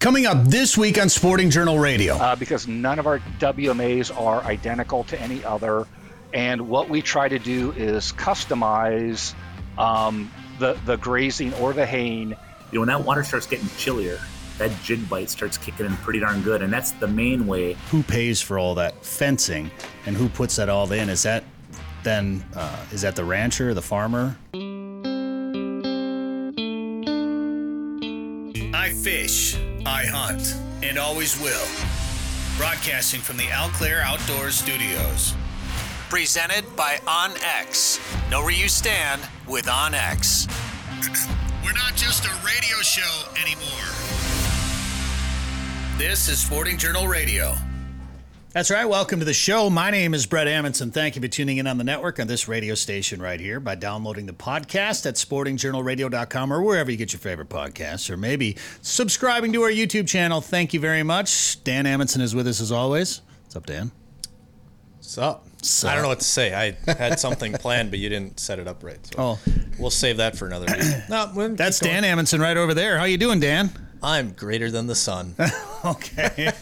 Coming up this week on Sporting Journal Radio. Uh, because none of our WMAs are identical to any other. And what we try to do is customize um, the, the grazing or the haying. You know, when that water starts getting chillier, that jig bite starts kicking in pretty darn good. And that's the main way. Who pays for all that fencing and who puts that all in? Is that then, uh, is that the rancher, the farmer? I fish, I hunt, and always will. Broadcasting from the Alclair Outdoor Studios. Presented by OnX. Know where you stand with OnX. We're not just a radio show anymore. This is Sporting Journal Radio. That's right. Welcome to the show. My name is Brett Amundson. Thank you for tuning in on the network on this radio station right here by downloading the podcast at sportingjournalradio.com or wherever you get your favorite podcasts, or maybe subscribing to our YouTube channel. Thank you very much. Dan Amundson is with us as always. What's up, Dan? What's up? I don't know what to say. I had something planned, but you didn't set it up right. So Oh, we'll save that for another week. No, we'll that's. Dan Amundson right over there. How you doing, Dan? I'm greater than the sun. Okay.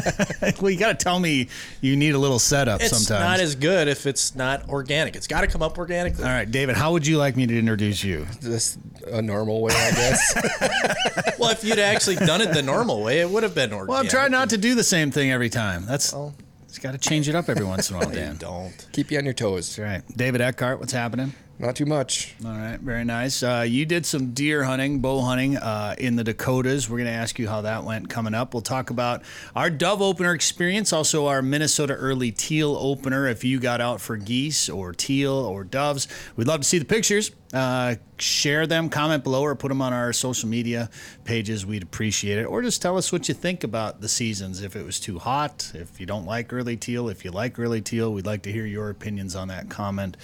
well, you got to tell me you need a little setup It's sometimes. It's not as good if it's not organic. It's got to come up organically. All right, David, how would you like me to introduce you? Just a normal way, I guess. Well, if you'd actually done it the normal way, it would have been organic. Well, I'm trying not to do the same thing every time. That's Well- it's got to change it up every once in a while, Dan. Don't. Keep you on your toes. That's right. David Eckhart, what's happening? Not too much. All right, very nice. Uh, you did some deer hunting, bow hunting uh, in the Dakotas. We're going to ask you how that went coming up. We'll talk about our dove opener experience, also our Minnesota early teal opener. If you got out for geese or teal or doves, we'd love to see the pictures. Uh, share them, comment below, or put them on our social media pages. We'd appreciate it. Or just tell us what you think about the seasons. If it was too hot, if you don't like early teal, if you like early teal, we'd like to hear your opinions on that. Comment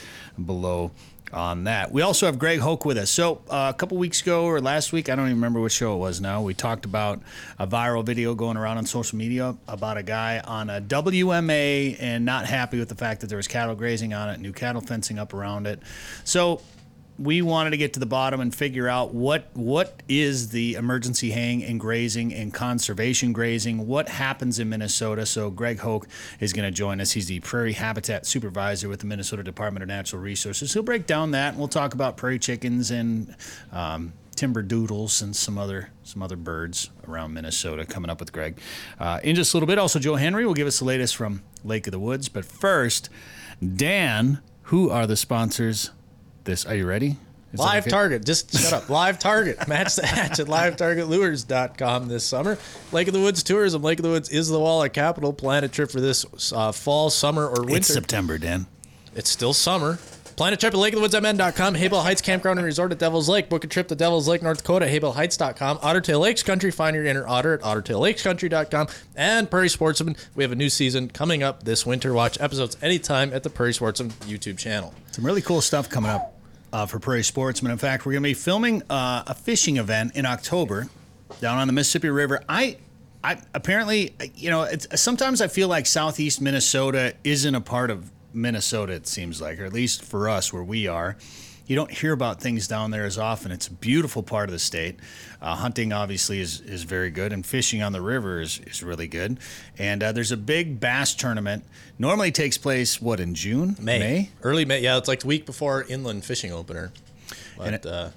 below on that. We also have Greg Hoch with us. So uh, a couple weeks ago or last week, I don't even remember which show it was now. We talked about a viral video going around on social media about a guy on a WMA and not happy with the fact that there was cattle grazing on it, new cattle fencing up around it. So we wanted to get to the bottom and figure out what what is the emergency haying and grazing and conservation grazing. What happens in Minnesota? So Greg Hoch is going to join us. He's the Prairie Habitat Supervisor with the Minnesota Department of Natural Resources. He'll break down that, and we'll talk about prairie chickens and um, timber doodles and some other some other birds around Minnesota coming up with Greg uh, in just a little bit. Also, Joe Henry will give us the latest from Lake of the Woods. But first, Dan, who are the sponsors? This are you ready? Is Live okay? Target. Just shut up. Live Target. Match the hatch at livetargetlures.com this summer. Lake of the Woods Tourism. Lake of the Woods is the Walleye capital. Plan a trip for this uh, fall, summer, or winter. It's September, Dan. It's still summer. Plan a trip at lakeofthewoodsmn.com, Haybale Heights Campground and Resort at Devil's Lake. Book a trip to Devil's Lake, North Dakota, haybaleheights.com. Ottertail Lakes Country, find your inner otter at ottertaillakescountry.com. And Prairie Sportsman, we have a new season coming up this winter. Watch episodes anytime at the Prairie Sportsman YouTube channel. Some really cool stuff coming up uh, for Prairie Sportsman. In fact, we're going to be filming uh, a fishing event in October down on the Mississippi River. I, I apparently, you know, sometimes I feel like Southeast Minnesota isn't a part of Minnesota. It seems like, or at least for us where we are. You don't hear about things down there as often. It's a beautiful part of the state. Uh, hunting obviously is, is very good, and fishing on the river is, is really good. And uh, there's a big bass tournament. Normally takes place what in June, May. Early May. Yeah, it's like the week before inland fishing opener. But And it- uh,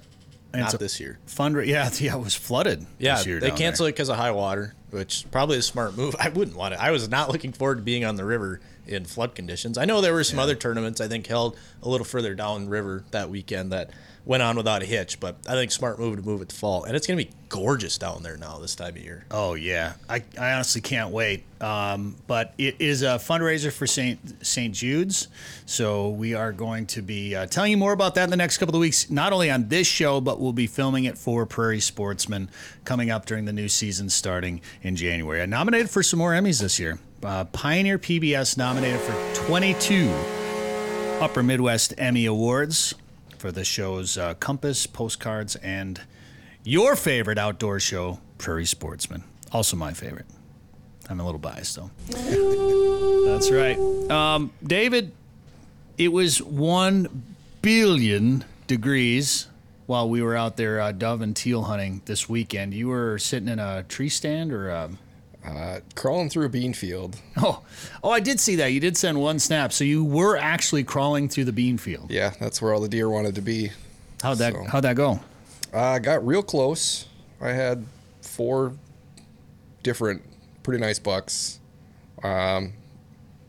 and not this year. Fund, yeah, yeah, it was flooded. Yeah, this year they canceled there. it because of high water, which probably a smart move. I wouldn't want it. I was not looking forward to being on the river in flood conditions. I know there were some other tournaments I think held a little further down river that weekend that went on without a hitch, but I think smart move to move it to fall. And it's going to be gorgeous down there now this time of year. Oh yeah, I, I honestly can't wait. Um, but it is a fundraiser for Saint Saint Jude's, so we are going to be uh, telling you more about that in the next couple of weeks. Not only on this show, but we'll be filming it for Prairie Sportsman coming up during the new season starting in January. I nominated for some more Emmys this year. Uh, Pioneer PBS nominated for 22 Upper Midwest Emmy Awards for the show's uh, Compass, Postcards, and your favorite outdoor show, Prairie Sportsman. Also my favorite. I'm a little biased though. That's right. Um, David, it was one billion degrees. while we were out there uh, dove and teal hunting this weekend. You were sitting in a tree stand or. Um, Uh, crawling through a bean field. Oh, oh! I did see that. You did send one snap, so you were actually crawling through the bean field. Yeah, that's where all the deer wanted to be. How'd that So- How'd that go? I got real close. I had four different, pretty nice bucks, um,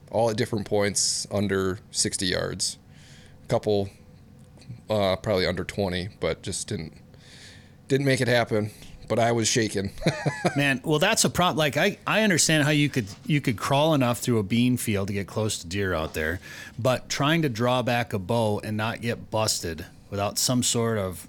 all at different points under 60 yards. A couple, uh, probably under 20, but just didn't didn't make it happen. But I was shaking. Man, well, that's a problem. Like I, I understand how you could you could crawl enough through a bean field to get close to deer out there, but trying to draw back a bow and not get busted without some sort of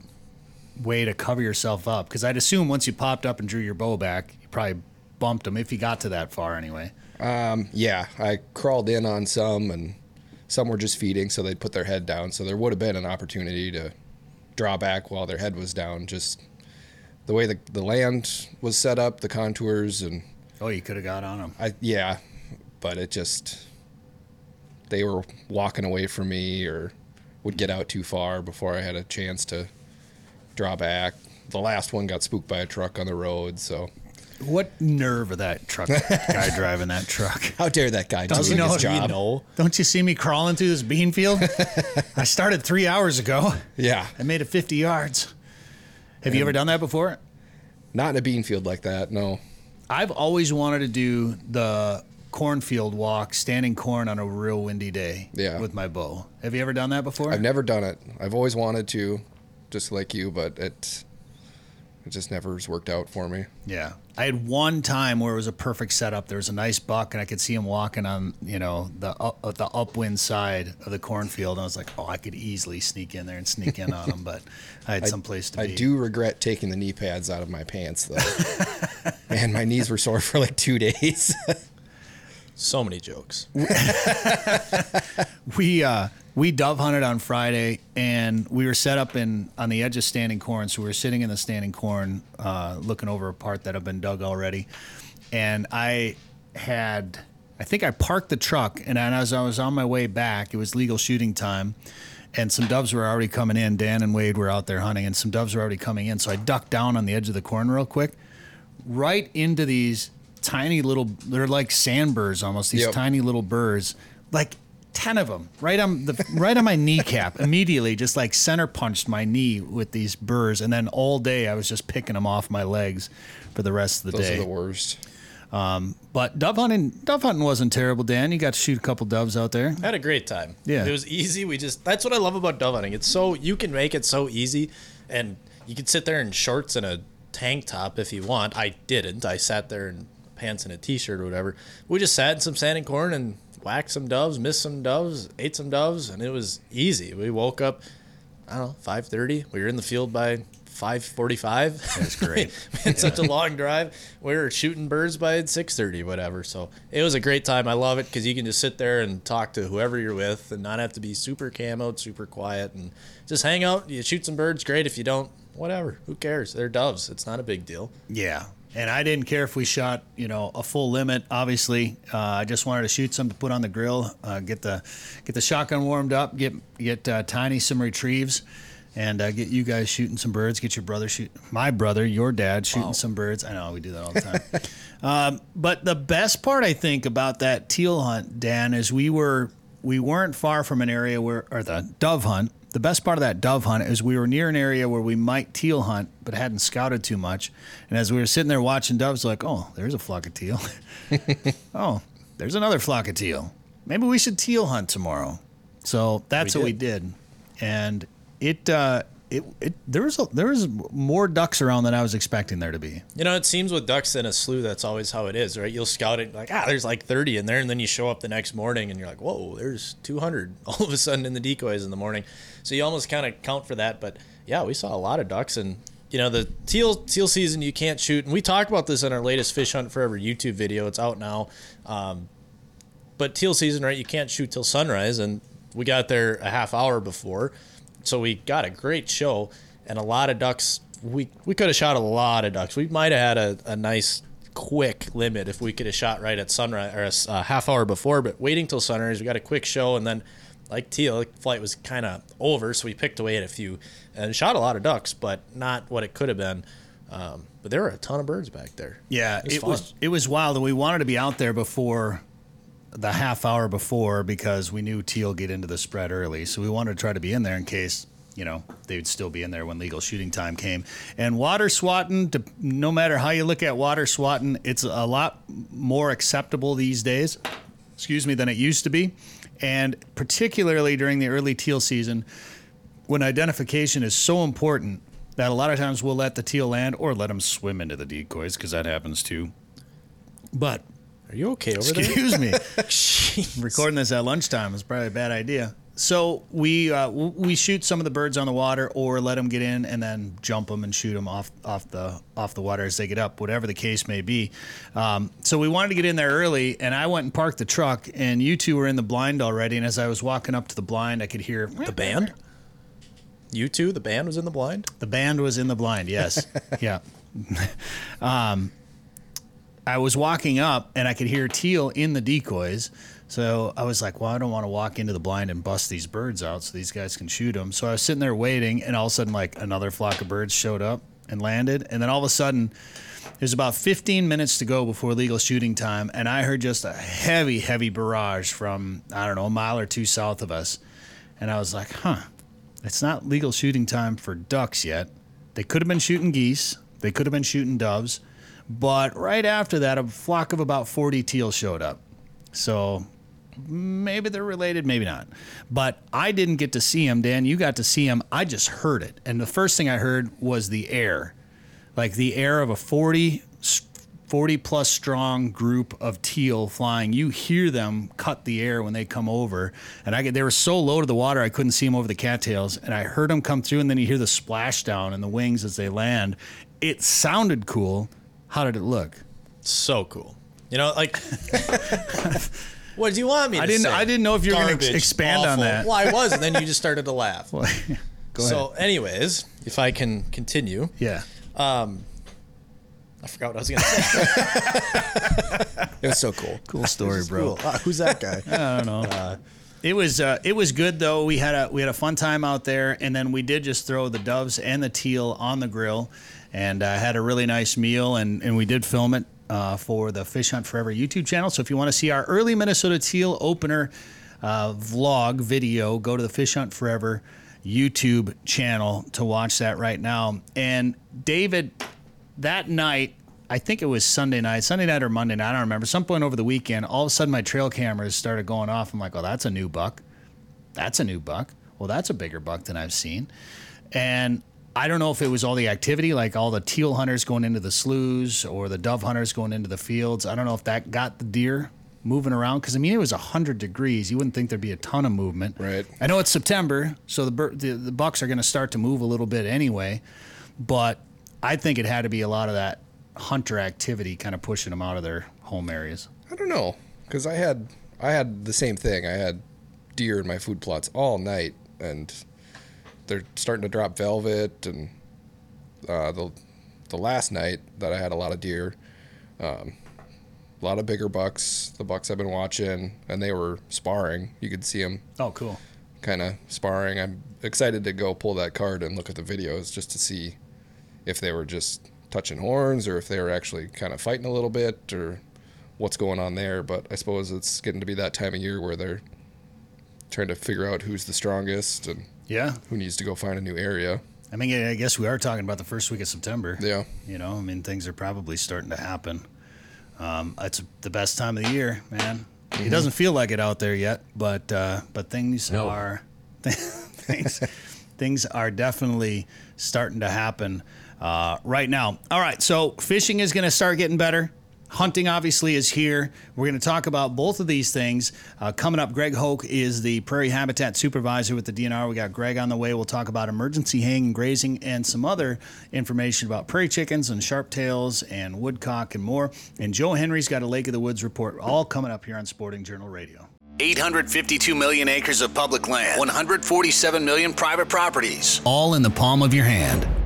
way to cover yourself up. Because I'd assume once you popped up and drew your bow back, you probably bumped them if you got to that far anyway. Um, yeah, I crawled in on some, and some were just feeding, so they'd put their head down. So there would have been an opportunity to draw back while their head was down. Just the way the, the land was set up, the contours, and Oh, you could have got on them. I yeah, but it just they were walking away from me or would get out too far before I had a chance to draw back. The last one got spooked by a truck on the road, so What nerve of that truck guy driving that truck? how dare that guy Does doing he know- his do you job? know? Don't you see me crawling through this bean field? I started three hours ago. Yeah, I made it 50 yards. Have you ever done that before? not in a bean field like that. No. I've always wanted to do the cornfield walk, standing corn on a real windy day Yeah. with my bow. Have you ever done that before? I've never done it. I've always wanted to, just like you, but it it just never has worked out for me. Yeah. I had one time where it was a perfect setup. There was a nice buck, and I could see him walking on, you know, the up, uh, the upwind side of the cornfield. And I was like, oh, I could easily sneak in there and sneak in on him, but I had some place to I be. I do regret taking the knee pads out of my pants though. Man, my knees were sore for like two days. So many jokes. we uh, we dove hunted on Friday, and we were set up in on the edge of standing corn. So we were sitting in the standing corn, uh, looking over a part that had been dug already. And I had, I think I parked the truck, and as I was on my way back, it was legal shooting time, and some doves were already coming in. Dan and Wade were out there hunting, and some doves were already coming in. So I ducked down on the edge of the corn real quick, right into these tiny little they're like sand sandburs almost these Yep. tiny little birds like 10 of them right on the right on my kneecap immediately just like center punched my knee with these burrs and then all day i was just picking them off my legs for the rest of the Those day are the worst. Um, but dove hunting dove hunting wasn't terrible dan you got to shoot a couple doves out there I had a great time. Yeah. It was easy. We just that's what I love about dove hunting. It's so you can make it so easy and you can sit there in shorts and a tank top if you want. I didn't. I sat there in pants and a t-shirt or whatever. We just sat in some sand and corn and whacked some doves, missed some doves, ate some doves, and it was easy. We woke up I don't know, five thirty. We were in the field by five forty-five. That's great. we had such a long drive. We were shooting birds by six thirty, whatever. So it was a great time. I love it because you can just sit there and talk to whoever you're with, and not have to be super camoed, super quiet, and just hang out. You shoot some birds, great. If you don't, whatever. Who cares? They're doves. It's not a big deal. Yeah. And I didn't care if we shot, you know, a full limit. Obviously, uh, I just wanted to shoot some to put on the grill, uh, get the get the shotgun warmed up, get get uh, Tiny some retrieves, and uh, get you guys shooting some birds. Get your brother shoot, my brother, your dad shooting some birds. I know we do that all the time. um, but the best part I think about that teal hunt, Dan, is we were we weren't far from an area where, or the dove hunt. The best part of that dove hunt is we were near an area where we might teal hunt, but hadn't scouted too much. And as we were sitting there watching doves, like, oh, there's a flock of teal. oh, there's another flock of teal. Maybe we should teal hunt tomorrow. So that's We what we did. did, and it uh, it it there was a, there was more ducks around than I was expecting there to be. You know, it seems with ducks in a slough, that's always how it is, right? You'll scout it like, ah, there's like 30 in there, and then you show up the next morning and you're like, whoa, there's 200 all of a sudden in the decoys in the morning. So you almost kind of count for that. But yeah, we saw a lot of ducks, and you know, the teal teal season you can't shoot, and we talked about this in our latest Fish Hunt Forever YouTube video. It's out now. Um, but teal season, right? You can't shoot till sunrise, and we got there a half hour before, so we got a great show and a lot of ducks. We we could have shot a lot of ducks. We might have had a, a nice quick limit if we could have shot right at sunrise or a half hour before. But waiting till sunrise, we got a quick show, and then like teal, the flight was kind of over, so we picked away at a few and shot a lot of ducks, but not what it could have been. Um, but there were a ton of birds back there. Yeah, it was, it was it was wild. And we wanted to be out there before the half hour before because we knew teal get into the spread early. So we wanted to try to be in there in case you know they would still be in there when legal shooting time came. And water swatting, no matter how you look at water swatting, it's a lot more acceptable these days. Excuse me, than it used to be, and particularly during the early teal season when identification is so important that a lot of times we'll let the teal land or let them swim into the decoys because that happens too. But Are you okay over there? excuse me, recording this at lunchtime is probably a bad idea. So we uh, we shoot some of the birds on the water, or let them get in and then jump them and shoot them off off the off the water as they get up, whatever the case may be. Um, so we wanted to get in there early, and I went and parked the truck, and you two were in the blind already. And as I was walking up to the blind, I could hear The band? You two, the band was in the blind? The band was in the blind. Yes. yeah. um, I was walking up and I could hear teal in the decoys. So I was like, well, I don't want to walk into the blind and bust these birds out so these guys can shoot them. So I was sitting there waiting, and all of a sudden, like another flock of birds showed up and landed. And then all of a sudden, there's about 15 minutes to go before legal shooting time, and I heard just a heavy, heavy barrage from, I don't know, a mile or two south of us. And I was like, huh, it's not legal shooting time for ducks yet. They could have been shooting geese, they could have been shooting doves, but right after that, a flock of about 40 teal showed up. So maybe they're related, maybe not. But I didn't get to see them, Dan. You got to see them. I just heard it. And the first thing I heard was the air like the air of a 40, 40 plus strong group of teal flying. You hear them cut the air when they come over. And I get, they were so low to the water, I couldn't see them over the cattails. And I heard them come through, and then you hear the splashdown and the wings as they land. It sounded cool. How did it look? So cool. You know, like what do you want me to I didn't- say? I didn't know if you were gonna ex- Garbage, expand on that. Well, I was, and then you just started to laugh. Go ahead. so, anyways, if I can continue, yeah. Um, I forgot what I was going to say. It was so cool. Cool story, bro. Cool. Ah, who's that guy? I don't know. it was uh, it was good though. We had a we had a fun time out there, and then we did just throw the doves and the teal on the grill, and uh, had a really nice meal, and and we did film it uh, for the Fish Hunt Forever YouTube channel. So if you want to see our early Minnesota teal opener uh, vlog video, go to the Fish Hunt Forever YouTube channel to watch that right now. And David, that night, I think it was Sunday night, Sunday night or Monday night, I don't remember. Some point over the weekend, all of a sudden my trail cameras started going off. I'm like, oh, that's a new buck. That's a new buck. Well, that's a bigger buck than I've seen. And I don't know if it was all the activity, like all the teal hunters going into the sloughs or the dove hunters going into the fields. I don't know if that got the deer moving around because I mean it was 100 degrees. You wouldn't think there'd be a ton of movement. Right. I know it's September, so the the, the bucks are going to start to move a little bit anyway, but I think it had to be a lot of that hunter activity kind of pushing them out of their home areas. I don't know, because I had I had the same thing. I had deer in my food plots all night, and they're starting to drop velvet. And uh, the the last night that I had a lot of deer, um, a lot of bigger bucks. The bucks I've been watching, and they were sparring. You could see them Oh, cool. kind of sparring. I'm excited to go pull that card and look at the videos just to see if they were just touching horns or if they were actually kind of fighting a little bit or what's going on there. But I suppose it's getting to be that time of year where they're trying to figure out who's the strongest and Yeah. who needs to go find a new area. I mean, I guess we are talking about the first week of September. Yeah. You know, I mean, things are probably starting to happen. Um, it's the best time of the year, man. It doesn't feel like it out there yet, but uh, but things are things things are definitely starting to happen uh, right now. All right, so fishing is going to start getting better. Hunting obviously is here. We're going to talk about both of these things uh, coming up. Greg Hoch is the prairie habitat supervisor with the DNR. We got Greg on the way. We'll talk about emergency haying grazing and some other information about prairie chickens and sharptails and woodcock and more. And Joe Henry's got a Lake of the Woods report all coming up here on Sporting Journal Radio. 852 million acres of public land, 147 million private properties, all in the palm of your hand.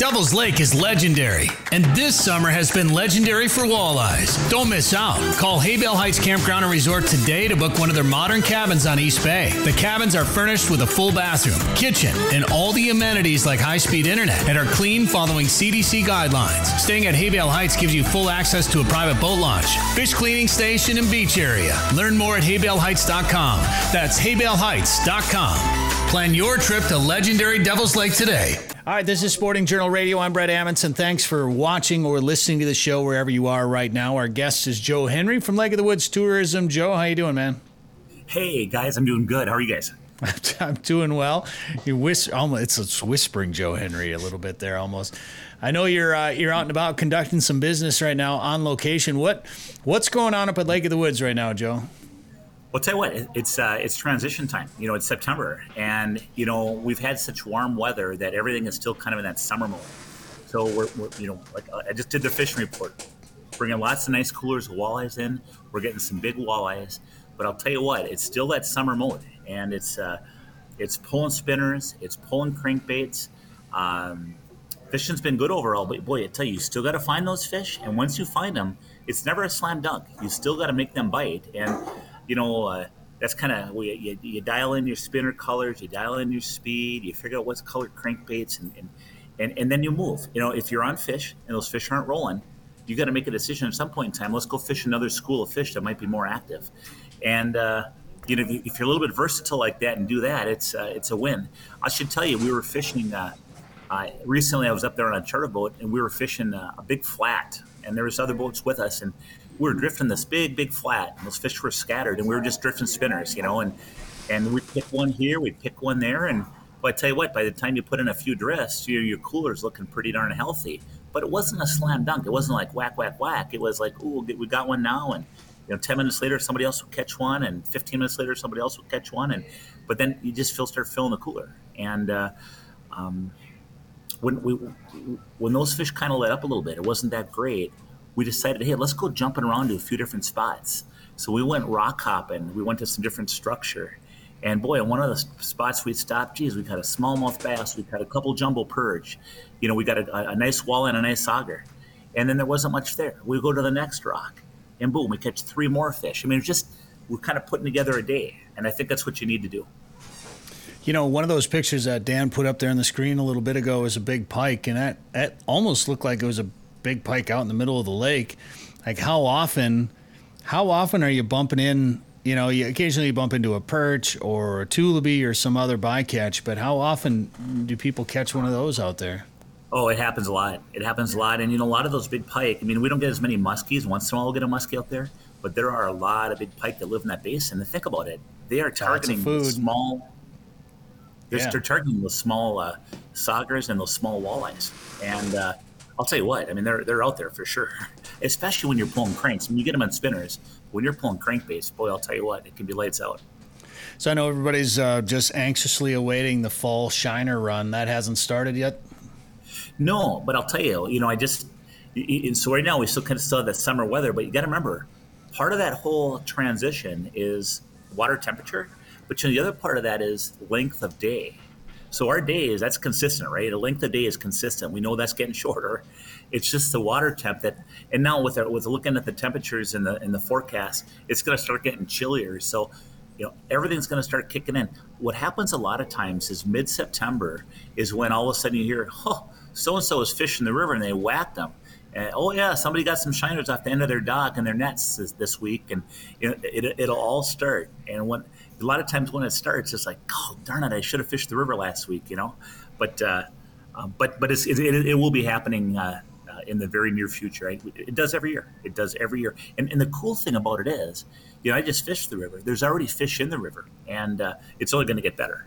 Devil's Lake is legendary, and this summer has been legendary for walleyes. Don't miss out. Call Haybale Heights Campground and Resort today to book one of their modern cabins on East Bay. The cabins are furnished with a full bathroom, kitchen, and all the amenities like high speed internet and are clean following CDC guidelines. Staying at Haybale Heights gives you full access to a private boat launch, fish cleaning station, and beach area. Learn more at haybaleheights.com. That's haybaleheights.com. Plan your trip to legendary Devil's Lake today. All right, this is Sporting Journal Radio. I'm Brett Amundson. Thanks for watching or listening to the show wherever you are right now. Our guest is Joe Henry from Lake of the Woods Tourism. Joe, how you doing, man? Hey guys, I'm doing good. How are you guys? I'm doing well. You whisper, almost it's whispering Joe Henry a little bit there, almost. I know you're uh, you're out and about conducting some business right now on location. What what's going on up at Lake of the Woods right now, Joe? Well, tell you what, it's uh, it's transition time. You know, it's September, and you know we've had such warm weather that everything is still kind of in that summer mode. So we're, we're you know, like uh, I just did the fishing report, bringing lots of nice coolers of walleyes in. We're getting some big walleyes, but I'll tell you what, it's still that summer mode, and it's uh, it's pulling spinners, it's pulling crankbaits. Um, fishing's been good overall, but boy, I tell you, you still got to find those fish, and once you find them, it's never a slam dunk. You still got to make them bite, and you know, uh, that's kind of you, you, dial in your spinner colors, you dial in your speed, you figure out what's colored crankbaits, and, and, and, and then you move. You know, if you're on fish and those fish aren't rolling, you got to make a decision at some point in time. Let's go fish another school of fish that might be more active. And, uh, you know, if you're a little bit versatile like that and do that, it's uh, it's a win. I should tell you, we were fishing uh, recently. I was up there on a charter boat, and we were fishing uh, a big flat, and there was other boats with us, and we were drifting this big, big flat, and those fish were scattered, and we were just drifting spinners, you know, and and we pick one here, we pick one there, and well, I tell you what, by the time you put in a few drifts, your your cooler's looking pretty darn healthy. But it wasn't a slam dunk. It wasn't like whack, whack, whack. It was like, ooh, we got one now, and you know, ten minutes later, somebody else will catch one, and fifteen minutes later, somebody else will catch one, and but then you just feel start filling the cooler, and uh, um, when we when those fish kind of let up a little bit, it wasn't that great we decided, hey, let's go jumping around to a few different spots. So we went rock hopping. We went to some different structure. And boy, in one of the spots we stopped, geez, we got a smallmouth bass, we got a couple jumbo perch, you know, we got a, a nice walleye and a nice sauger. And then there wasn't much there. We go to the next rock, and boom, we catch three more fish. I mean, it's just we're kind of putting together a day, and I think that's what you need to do. You know, one of those pictures that Dan put up there on the screen a little bit ago was a big pike, and that, that almost looked like it was a big pike out in the middle of the lake. Like how often, how often are you bumping in? You know, you occasionally bump into a perch or a tullibee or some other bycatch, but how often do people catch one of those out there? Oh, it happens a lot. It happens a lot, and you know, a lot of those big pike. I mean, we don't get as many muskies. Once in a while, we'll get a muskie out there, but there are a lot of big pike that live in that basin. And think about it; they are targeting small. They're, yeah. targeting those small uh, saugers and those small walleyes, and uh, I'll tell you what. I mean, they're they're out there for sure, especially when you're pulling cranks. When you get them on spinners, when you're pulling crankbaits, boy, I'll tell you what, it can be lights out. So I know everybody's uh, just anxiously awaiting the fall shiner run. That hasn't started yet. No, but I'll tell you, you know, I just and so right now we still kind of still have that summer weather, but you got to remember, part of that whole transition is water temperature, but you know, the other part of that is length of day. So our days, that's consistent, right? The length of day is consistent. We know that's getting shorter. It's just the water temp that, and now with with looking at the temperatures in the in the forecast, it's going to start getting chillier. So, you know, everything's going to start kicking in. What happens a lot of times is mid September is when all of a sudden you hear, oh, so and so is fishing the river and they whacked them. And, oh yeah, somebody got some shiners off the end of their dock and their nets this, this week, and you know, it, it'll all start. And when a lot of times when it starts, it's like, oh darn it, I should have fished the river last week, you know. But uh, uh, but but it, it, it, will be happening uh, uh, in the very near future. Right? It does every year. It does every year. And and the cool thing about it is, you know, I just fished the river. There's already fish in the river, and uh, it's only going to get better.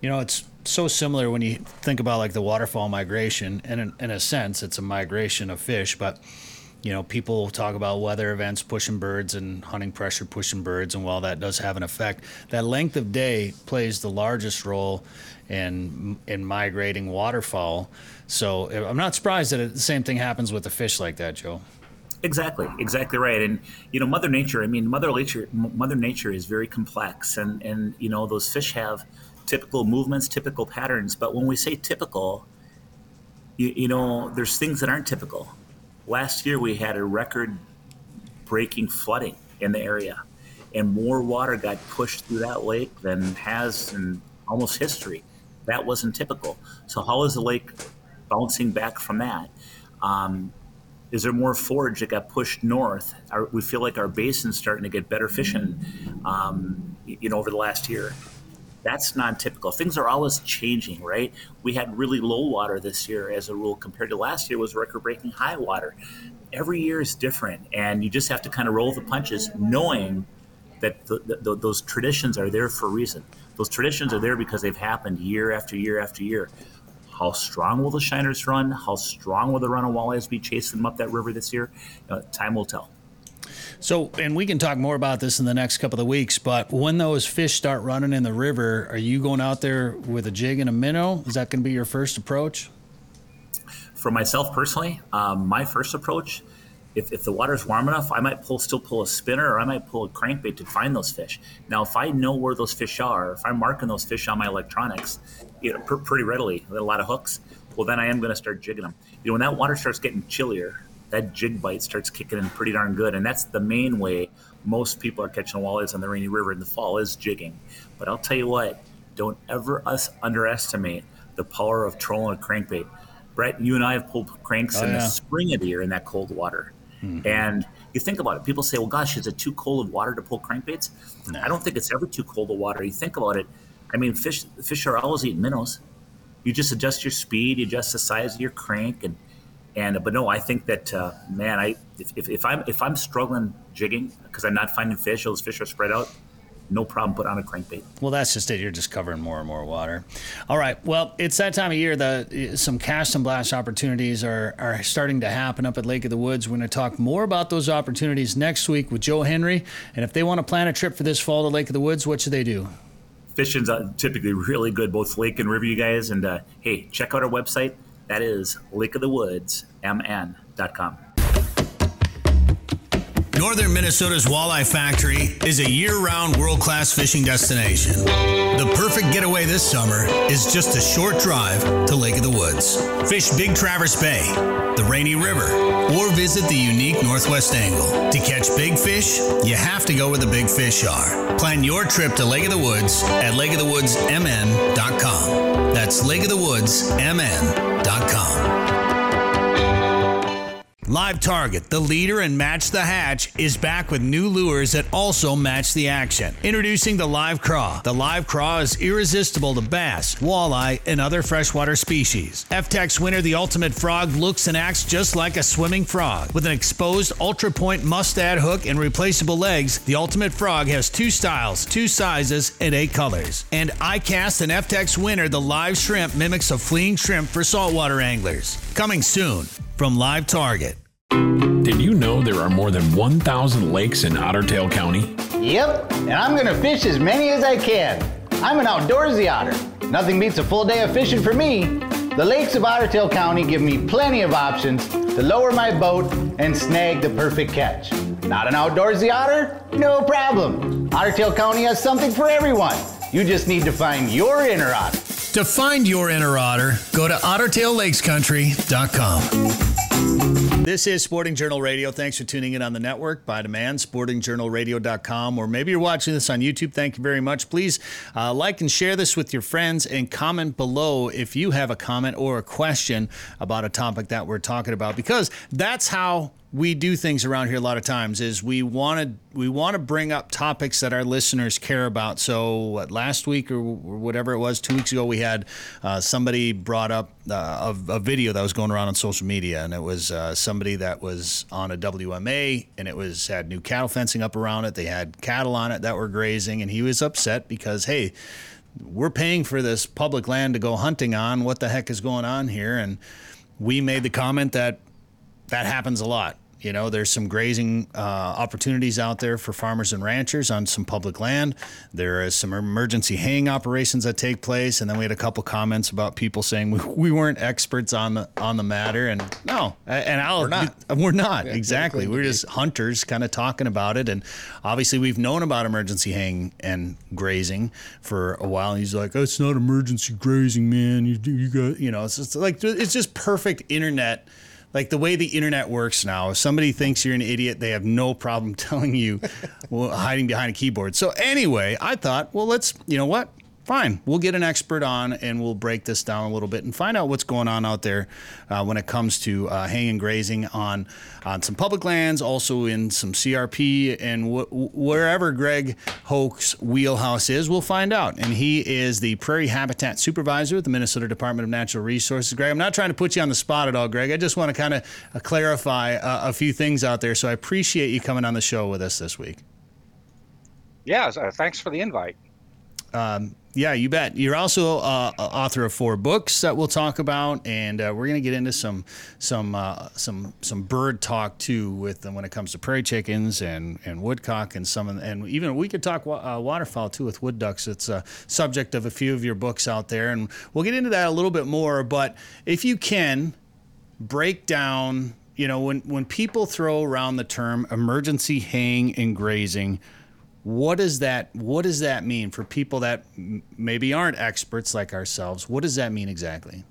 You know, it's so similar when you think about like the waterfowl migration, and in, in a sense, it's a migration of fish, but you know, people talk about weather events pushing birds and hunting pressure pushing birds, and while that does have an effect, that length of day plays the largest role in in migrating waterfowl. So eh, I'm not surprised that the same thing happens with a fish like that, Joe. Exactly, exactly right. And you know, Mother Nature. I mean, Mother Nature. Mother Nature is very complex, and and you know, those fish have typical movements, typical patterns. But when we say typical, you, you know, there's things that aren't typical. Last year, we had a record-breaking flooding in the area, and more water got pushed through that lake than has in almost history. That wasn't typical. So how is the lake bouncing back from that? Um, is there more forage that got pushed north? We feel like our basin's starting to get better fishing, um, you know, over the last year. That's non-typical. Things are always changing, right? We had really low water this year, as a rule, compared to last year was record-breaking high water. Every year is different, and you just have to kind of roll the punches, knowing that the, the, those traditions are there for a reason. Those traditions are there because they've happened year after year after year. How strong will the shiners run? How strong will the run of walleyes be chasing them up that river this year? Time will tell. So, and we can talk more about this in the next couple of weeks, but when those fish start running in the river, are you going out there with a jig and a minnow? Is that going to be your first approach? For myself personally, um, my first approach if, if the water's warm enough, I might pull still pull a spinner or I might pull a crankbait to find those fish. Now, if I know where those fish are, if I'm marking those fish on my electronics, you know, pr- pretty readily with a lot of hooks, well, then I am going to start jigging them. You know, when that water starts getting chillier, that jig bite starts kicking in pretty darn good, and that's the main way most people are catching walleyes on the Rainy River in the fall is jigging. But I'll tell you what, don't ever us underestimate the power of trolling a crankbait. Brett, you and I have pulled cranks oh, in yeah. the spring of the year in that cold water. Mm-hmm. And you think about it, people say, well, gosh, is it too cold of water to pull crankbaits? No. I don't think it's ever too cold of water. You think about it, I mean, fish fish are always eating minnows. You just adjust your speed, you adjust the size of your crank, and and but no, I think that uh, man, I if, if, if I'm if I'm struggling jigging because I'm not finding fish, those fish are spread out no problem put on a crankbait. Well, that's just it. You're just covering more and more water. All right. Well, it's that time of year that some cast and blast opportunities are, are starting to happen up at Lake of the Woods. We're going to talk more about those opportunities next week with Joe Henry. And if they want to plan a trip for this fall to Lake of the Woods, what should they do? Fishing's uh, typically really good, both lake and river, you guys. And uh, hey, check out our website. That is lakeofthewoodsmn.com. Northern Minnesota's Walleye Factory is a year round world class fishing destination. The perfect getaway this summer is just a short drive to Lake of the Woods. Fish Big Traverse Bay, the Rainy River, or visit the unique Northwest Angle. To catch big fish, you have to go where the big fish are. Plan your trip to Lake of the Woods at lakeofthewoodsmn.com. That's lakeofthewoodsmn.com. Live Target, the leader in Match the Hatch, is back with new lures that also match the action. Introducing the Live Craw. The Live Craw is irresistible to bass, walleye, and other freshwater species. EFTTEX winner, the Ultimate Frog, looks and acts just like a swimming frog. With an exposed ultra point mustad hook and replaceable legs, the Ultimate Frog has two styles, two sizes, and eight colors. And iCast and EFTTEX winner, the Live Shrimp, mimics a fleeing shrimp for saltwater anglers. Coming soon from Live Target. Did you know there are more than 1,000 lakes in Otter Tail County? Yep, and I'm gonna fish as many as I can. I'm an outdoorsy otter. Nothing beats a full day of fishing for me. The lakes of Otter Tail County give me plenty of options to lower my boat and snag the perfect catch. Not an outdoorsy otter? No problem. Otter Tail County has something for everyone. You just need to find your inner otter. To find your inner otter, go to ottertaillakescountry.com. This is Sporting Journal Radio. Thanks for tuning in on the network by demand, sportingjournalradio.com, or maybe you're watching this on YouTube. Thank you very much. Please uh, like and share this with your friends and comment below if you have a comment or a question about a topic that we're talking about, because that's how we do things around here a lot of times is we want to we want to bring up topics that our listeners care about. So what, last week or, whatever it was, two weeks ago, we had uh, somebody brought up uh, a, a, video that was going around on social media, and it was uh, somebody that was on a WMA, and it was had new cattle fencing up around it. They had cattle on it that were grazing, and he was upset because hey. We're paying for this public land to go hunting on. What the heck is going on here? And we made the comment that that happens a lot You know, there's some grazing uh, opportunities out there for farmers and ranchers on some public land. There is some emergency haying operations that take place, and then we had a couple comments about people saying we, we weren't experts on the on the matter. And no, and I'll we're not. We're not exactly. We're just hunters, kind of talking about it. And obviously, we've known about emergency haying and grazing for a while. And he's like, oh, "It's not emergency grazing, man. You you got you know." It's just like it's just perfect internet like the way the internet works now, if somebody thinks you're an idiot, they have no problem telling you well, hiding behind a keyboard. So anyway, I thought, well, let's, you know what? Fine. We'll get an expert on and we'll break this down a little bit and find out what's going on out there uh, when it comes to uh, haying grazing on on some public lands, also in some CRP and wh- wherever Greg Hoch's wheelhouse is. We'll find out. And he is the Prairie Habitat Supervisor with the Minnesota Department of Natural Resources. Greg, I'm not trying to put you on the spot at all, Greg. I just want to kind of uh, clarify a few things out there. So I appreciate you coming on the show with us this week. Yeah, uh, thanks for the invite. Um, yeah, you bet. You're also uh, author of four books that we'll talk about, and uh, we're going to get into some some uh, some some bird talk too with them when it comes to prairie chickens and, and woodcock and some and even we could talk wa- uh, waterfowl too with wood ducks. It's a subject of a few of your books out there, and we'll get into that a little bit more. But if you can break down, you know, when when people throw around the term emergency haying and grazing what does that what does that mean for people that maybe aren't experts like ourselves? What does that mean exactly?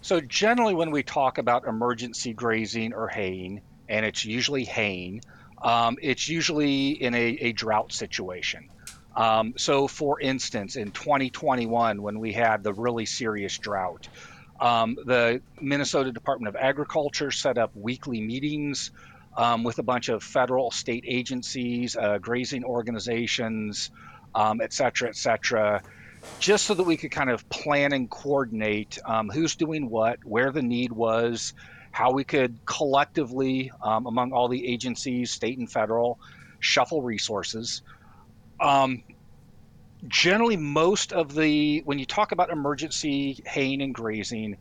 So generally when we talk about emergency grazing or haying and it's usually haying um, it's usually in a, a drought situation. Um, so for instance in 2021 when we had the really serious drought um, the minnesota department of agriculture set up weekly meetings um, with a bunch of federal, state agencies, uh, grazing organizations, um, et cetera, et cetera, just so that we could kind of plan and coordinate um, who's doing what, where the need was, how we could collectively, um, among all the agencies, state and federal, shuffle resources. Um, generally, most of the, when you talk about emergency haying and grazing,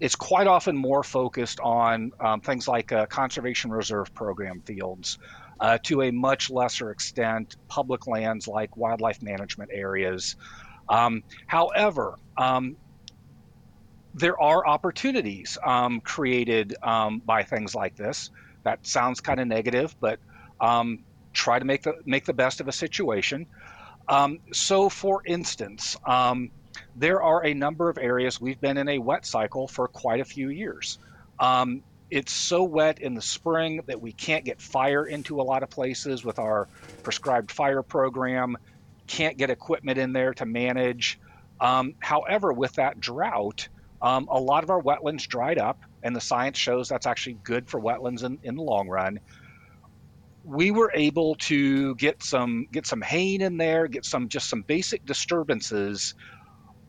it's quite often more focused on um, things like uh, conservation reserve program fields, uh, to a much lesser extent, public lands like wildlife management areas. Um, however, um, there are opportunities um, created um, by things like this. That sounds kind of negative, but um, try to make the make the best of a situation. so, for instance, there are a number of areas we've been in a wet cycle for quite a few years. Um, it's so wet in the spring that we can't get fire into a lot of places with our prescribed fire program, can't get equipment in there to manage. Um, however, with that drought, um, a lot of our wetlands dried up, and the science shows that's actually good for wetlands in, in the long run. We were able to get some get some haying in there, get some just some basic disturbances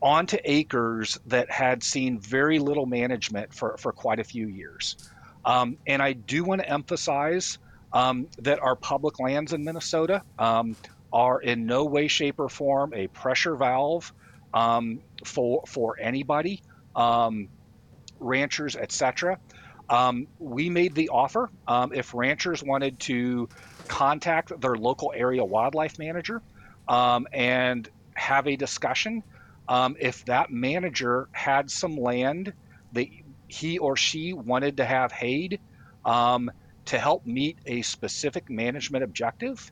onto acres that had seen very little management for, for quite a few years. Um, and I do want to emphasize um, that our public lands in Minnesota um, are in no way, shape, or form a pressure valve um, for for anybody, um, ranchers, etc. Um, we made the offer if ranchers wanted to contact their local area wildlife manager and have a discussion um, if that manager had some land that he or she wanted to have hayed um, to help meet a specific management objective,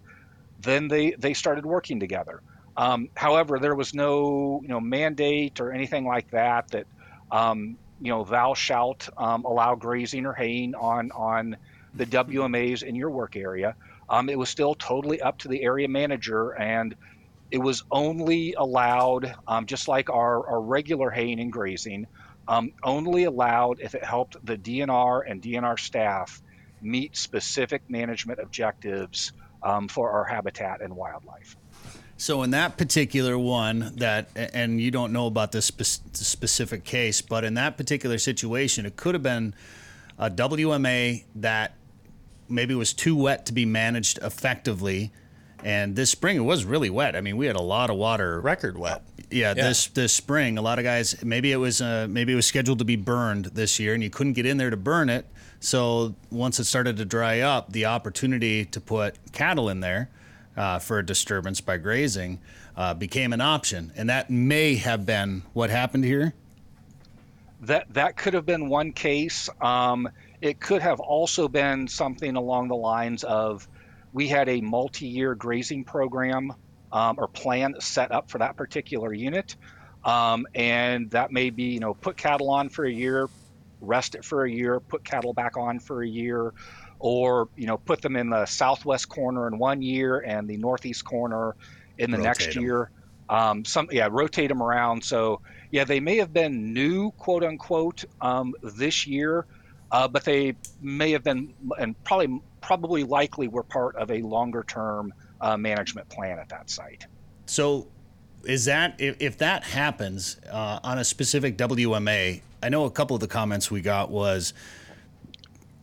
then they, they started working together. Um, however, there was no you know mandate or anything like that that um, you know thou shalt um, allow grazing or haying on on the WMAs in your work area. Um, it was still totally up to the area manager and it was only allowed, um, just like our, our regular haying and grazing, um, only allowed if it helped the DNR and DNR staff meet specific management objectives um, for our habitat and wildlife. So in that particular one, that and you don't know about this spe- specific case, but in that particular situation, it could have been a WMA that maybe was too wet to be managed effectively and this spring it was really wet. I mean, we had a lot of water. Record wet. Yeah, yeah. this this spring, a lot of guys maybe it was uh, maybe it was scheduled to be burned this year, and you couldn't get in there to burn it. So once it started to dry up, the opportunity to put cattle in there uh, for a disturbance by grazing uh, became an option, and that may have been what happened here. That that could have been one case. Um, it could have also been something along the lines of we had a multi-year grazing program um, or plan set up for that particular unit, um, and that may be you know put cattle on for a year, rest it for a year, put cattle back on for a year, or you know put them in the southwest corner in one year and the northeast corner in the Rotate next 'em. year. Um, some yeah, rotate them around. So yeah, they may have been new, quote unquote, um, this year, uh, but they may have been and probably probably likely were part of a longer term uh, management plan at that site. So, is that if, if that happens uh, on a specific WMA? I know a couple of the comments we got was,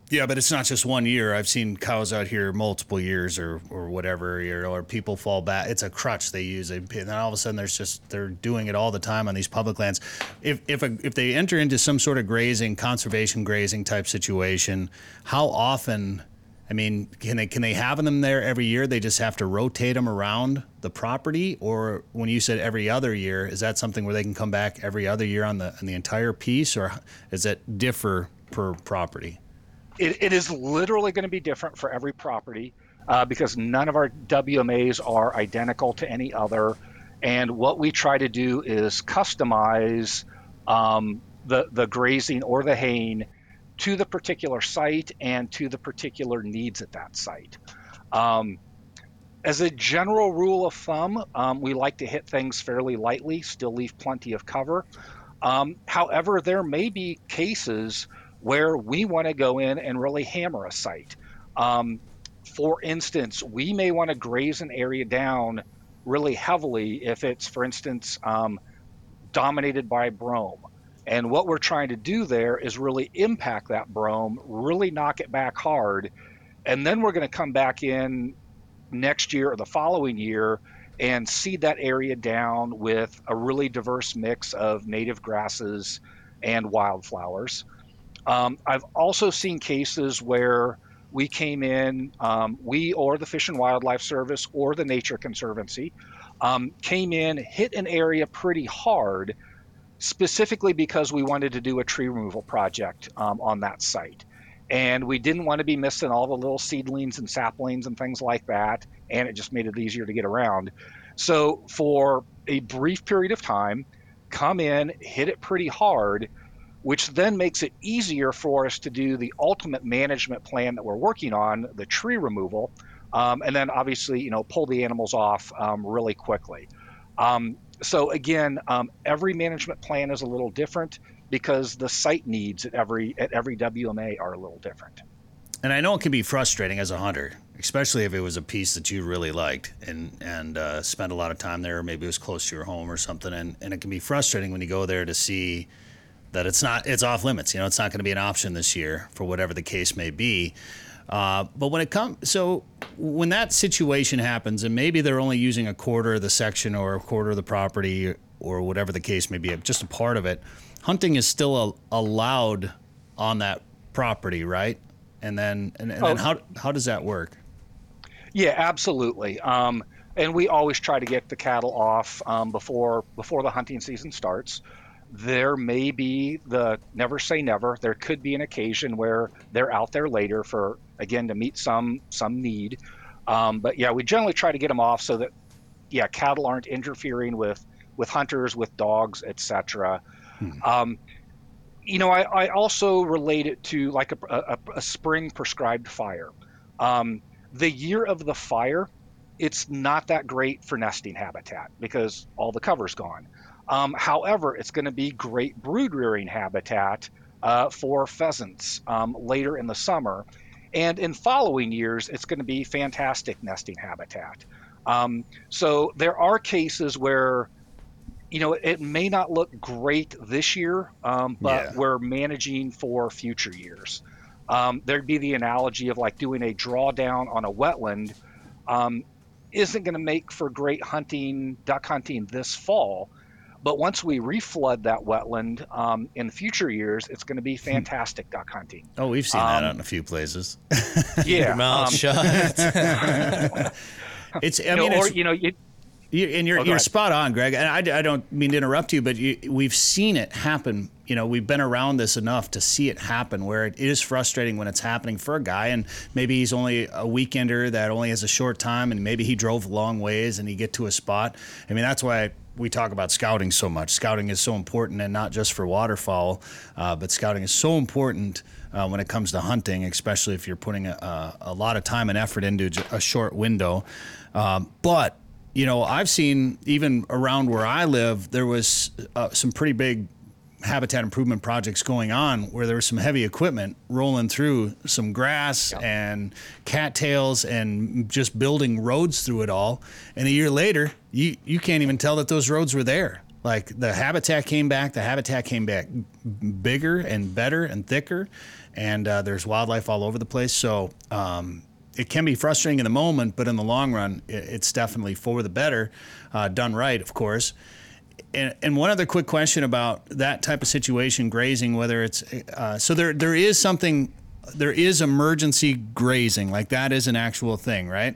yeah, but it's not just one year. I've seen cows out here multiple years or or whatever, know, or people fall back. It's a crutch they use, and then all of a sudden there's just they're doing it all the time on these public lands. If if a, if they enter into some sort of grazing, conservation grazing type situation, how often? I mean, can they can they have them there every year? They just have to rotate them around the property, or when you said every other year, is that something where they can come back every other year on the on the entire piece, or does it differ per property? It, it is literally going to be different for every property uh, because none of our WMAs are identical to any other. And what we try to do is customize um, the, the grazing or the haying to the particular site and to the particular needs at that site. Um, as a general rule of thumb, um, we like to hit things fairly lightly, still leave plenty of cover. Um, however, there may be cases where we want to go in and really hammer a site. Um, for instance, we may want to graze an area down really heavily if it's, for instance, um, dominated by brome. And what we're trying to do there is really impact that brome, really knock it back hard. And then we're going to come back in next year or the following year and seed that area down with a really diverse mix of native grasses and wildflowers. Um, I've also seen cases where we came in, um, we or the Fish and Wildlife Service or the Nature Conservancy um, came in, hit an area pretty hard, specifically because we wanted to do a tree removal project um, on that site. And we didn't want to be missing all the little seedlings and saplings and things like that. And it just made it easier to get around. So, for a brief period of time, come in, hit it pretty hard, which then makes it easier for us to do the ultimate management plan that we're working on, the tree removal, um, and then obviously, you know, pull the animals off um, really quickly. Um, so again, um, every management plan is a little different because the site needs at every at every WMA are a little different. And I know it can be frustrating as a hunter, especially if it was a piece that you really liked and and uh, spent a lot of time there, or maybe it was close to your home or something. And, and it can be frustrating when you go there to see that it's not it's off limits. You know, it's not going to be an option this year for whatever the case may be. Uh, but when it comes, so when that situation happens, and maybe they're only using a quarter of the section or a quarter of the property or whatever the case may be, just a part of it, hunting is still a, allowed on that property, right? And then, and, and then Oh. how how does that work? Yeah, absolutely. Um, and we always try to get the cattle off um, before before the hunting season starts. There may be the never say never. There could be an occasion where they're out there later for again to meet some some need. Um, but yeah, we generally try to get them off so that yeah, cattle aren't interfering with with hunters, with dogs, etc. Um, you know, I, I also relate it to like a, a, a spring prescribed fire. Um, the year of the fire, it's not that great for nesting habitat because all the cover's gone. Um, however, it's going to be great brood rearing habitat uh, for pheasants um, later in the summer. And in following years, it's going to be fantastic nesting habitat. Um, so there are cases where, you know, it may not look great this year, um, but Yeah. we're managing for future years. Um, there'd be the analogy of like doing a drawdown on a wetland um, isn't going to make for great hunting, duck hunting this fall. But once we reflood that wetland um, in future years, it's going to be fantastic duck hunting. Oh, we've seen that out in a few places. Yeah, Your mouth um, it's. I you know, mean, or you know, you, You, and you're, Oh, you're ahead. spot on, Greg. And I, I don't mean to interrupt you, but you, we've seen it happen. You know, we've been around this enough to see it happen where it is frustrating when it's happening for a guy. And maybe he's only a weekender that only has a short time and maybe he drove long ways and he get to a spot. I mean, that's why we talk about scouting so much. Scouting is so important and not just for waterfowl, uh, but scouting is so important uh, when it comes to hunting, especially if you're putting a, a, lot of time and effort into a short window. Um, but you know, I've seen even around where I live, there was uh, some pretty big habitat improvement projects going on where there was some heavy equipment rolling through some grass and cattails and just building roads through it all. And a year later, you, you can't even tell that those roads were there. Like the habitat came back, the habitat came back bigger and better and thicker, and uh, there's wildlife all over the place. So, um, it can be frustrating in the moment, but in the long run, it, it's definitely for the better, uh, done right, of course. And, and one other quick question about that type of situation, grazing, whether it's uh, so there there is something, there is emergency grazing, like that is an actual thing, right?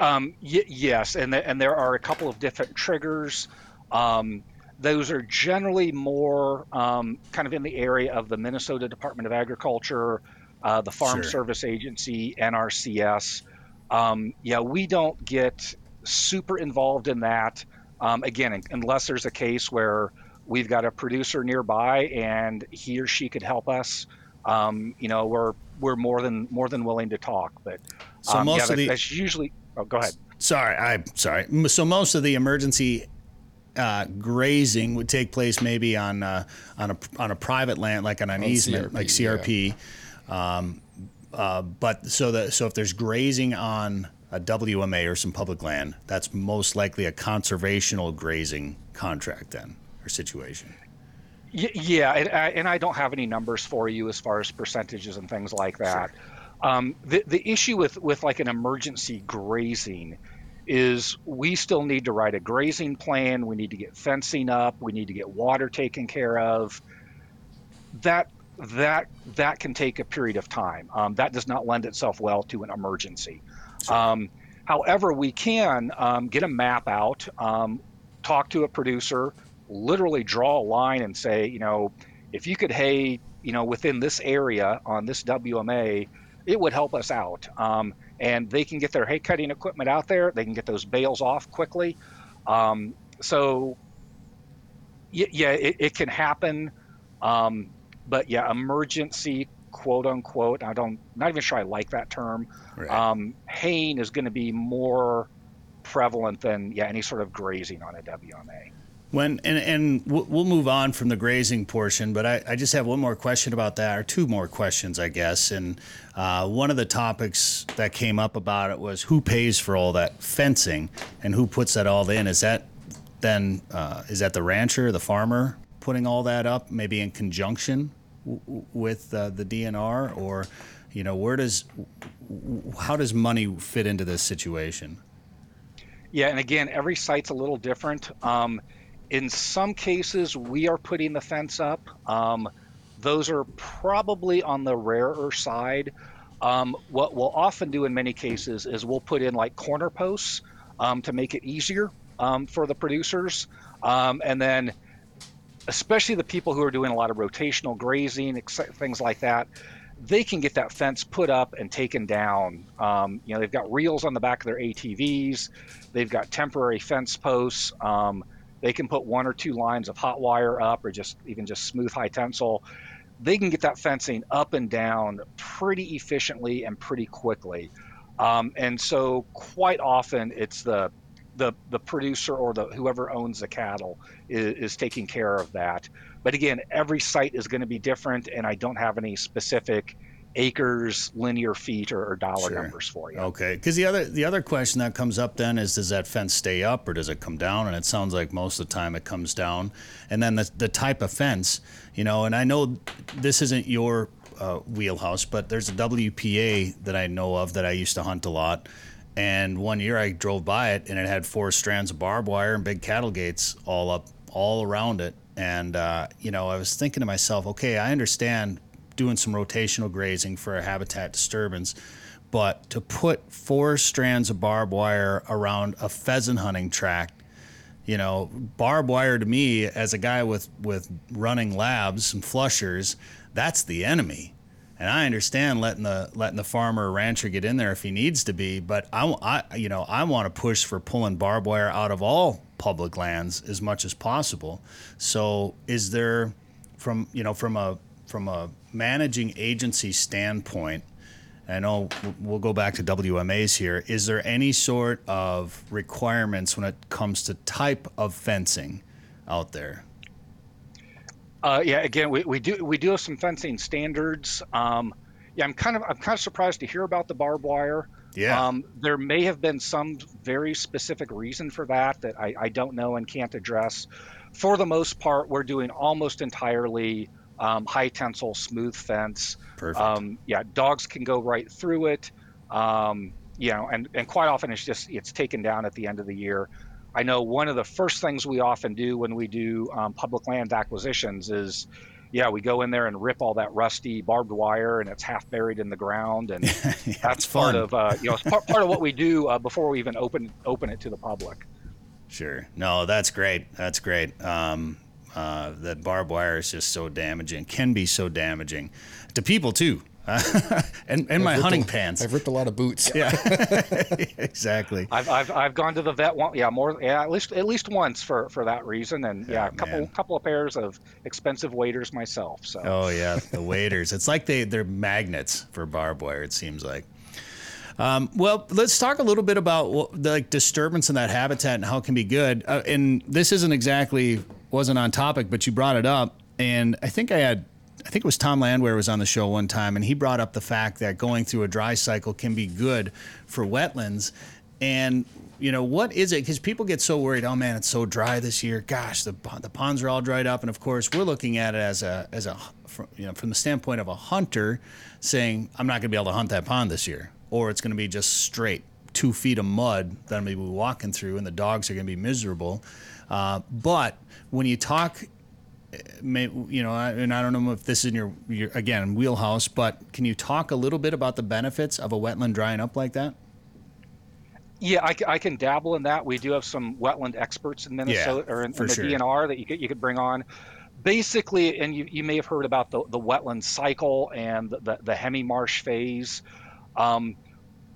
Um, y- yes, and th- and there are a couple of different triggers. Um, those are generally more um, kind of in the area of the Minnesota Department of Agriculture, uh, the Farm Sure. Service Agency, NRCS. Um, yeah, we don't get super involved in that. Um, again, unless there's a case where we've got a producer nearby and he or she could help us. Um, you know, we're we're more than more than willing to talk. But So um, most yeah, of the- that's usually. Oh, go ahead. Sorry, I'm sorry. So most of the emergency uh, grazing would take place maybe on uh, on a on a private land, like on an On easement, CRP, like CRP. Um, uh, but so that so if there's grazing on a WMA or some public land, that's most likely a conservational grazing contract then or situation. Yeah, and I, and I don't have any numbers for you as far as percentages and things like that. Um, the the issue with with like an emergency grazing is we still need to write a grazing plan. We need to get fencing up. We need to get water taken care of. That that that can take a period of time. Um, that does not lend itself well to an emergency. Um, however, we can um, get a map out, um, talk to a producer, literally draw a line and say, you know, if you could hay, you know, within this area on this WMA, it would help us out. Um, and they can get their hay cutting equipment out there. They can get those bales off quickly. Um, so, yeah, it, it can happen. Um, but yeah, emergency, quote unquote. I don't, not even sure I like that term. Right. Um, haying is going to be more prevalent than yeah any sort of grazing on a WMA. When and and we'll we'll move on from the grazing portion, but I, I just have one more question about that, or two more questions, I guess. And uh, one of the topics that came up about it was who pays for all that fencing and who puts that all in. Is that then uh, is that the rancher, the farmer, putting all that up, maybe in conjunction with uh, the DNR, or you know where does how does money fit into this situation? Yeah, and again, every site's a little different. Um, in some cases, we are putting the fence up. Um, those are probably on the rarer side. Um, what we'll often do in many cases is we'll put in like corner posts um, to make it easier um, for the producers. Um, and then, especially the people who are doing a lot of rotational grazing, things like that, they can get that fence put up and taken down. Um, you know, they've got reels on the back of their ATVs. They've got temporary fence posts. Um, they can put one or two lines of hot wire up, or just even just smooth high tensile. They can get that fencing up and down pretty efficiently and pretty quickly. Um, and so, quite often, it's the the the producer or the whoever owns the cattle is, is taking care of that. But again, every site is going to be different, and I don't have any specific acres, linear feet, or, or dollar Sure. numbers for you. Okay, because the other the other question that comes up then is does that fence stay up or does it come down? And it sounds like most of the time it comes down. And then the the type of fence, you know, and I know this isn't your uh, wheelhouse, but there's a WPA that I know of that I used to hunt a lot, And one year I drove by it and it had four strands of barbed wire and big cattle gates all up, all around it. And, uh, you know, I was thinking to myself, okay, I understand doing some rotational grazing for a habitat disturbance, but to put four strands of barbed wire around a pheasant hunting tract, you know, barbed wire to me as a guy with, with running labs and flushers, that's the enemy and I understand letting the letting the farmer or rancher get in there if he needs to be, but I, I you know I want to push for pulling barbed wire out of all public lands as much as possible. So is there from you know from a from a managing agency standpoint, I know we'll go back to WMAs here. Is there any sort of requirements when it comes to type of fencing out there? Uh, yeah, again, we, we do we do have some fencing standards. Um, yeah, I'm kind of I'm kind of surprised to hear about the barbed wire. Yeah. Um, there may have been some very specific reason for that that I, I don't know and can't address. For the most part, we're doing almost entirely um, high tensile smooth fence. Perfect. Um, yeah, dogs can go right through it. Um, you know, and, and quite often it's just it's taken down at the end of the year. I know one of the first things we often do when we do um, public land acquisitions is, yeah, we go in there and rip all that rusty barbed wire, and it's half buried in the ground, and yeah, that's fun. part of uh, you know it's part, part of what we do uh, before we even open open it to the public. Sure. No, that's great. That's great. Um, uh, that barbed wire is just so damaging, can be so damaging to people too. and and my I've ripped hunting a- pants. I've ripped a lot of boots. yeah, exactly. I've, I've, I've gone to the vet one, yeah, more, yeah, at least at least once for, for that reason, and yeah, Oh, a couple man. couple of pairs of expensive waders myself. So Oh yeah, the waders. It's like they they're magnets for barbed wire. It seems like. Um, well, let's talk a little bit about what, the like, disturbance in that habitat and how it can be good. Uh, and this isn't exactly wasn't on topic, but you brought it up, and I think I had. I think it was Tom Landwehr was on the show one time, and he brought up the fact that going through a dry cycle can be good for wetlands. And you know what is it? Because people get so worried. Oh man, it's so dry this year. Gosh, the the ponds are all dried up. And of course, we're looking at it as a as a from, you know from the standpoint of a hunter, saying I'm not going to be able to hunt that pond this year, or it's going to be just straight two feet of mud that I'm going to be walking through, and the dogs are going to be miserable. Uh, but when you talk may, you know, I- and I don't know if this is in your, your again wheelhouse, but can you talk a little bit about the benefits of a wetland drying up like that? Yeah, I, I can dabble in that. We do have some wetland experts in Minnesota or in, in the sure. DNR that you could you could bring on. Basically, and you, you may have heard about the, the wetland cycle and the, the, the hemi-marsh phase. Um,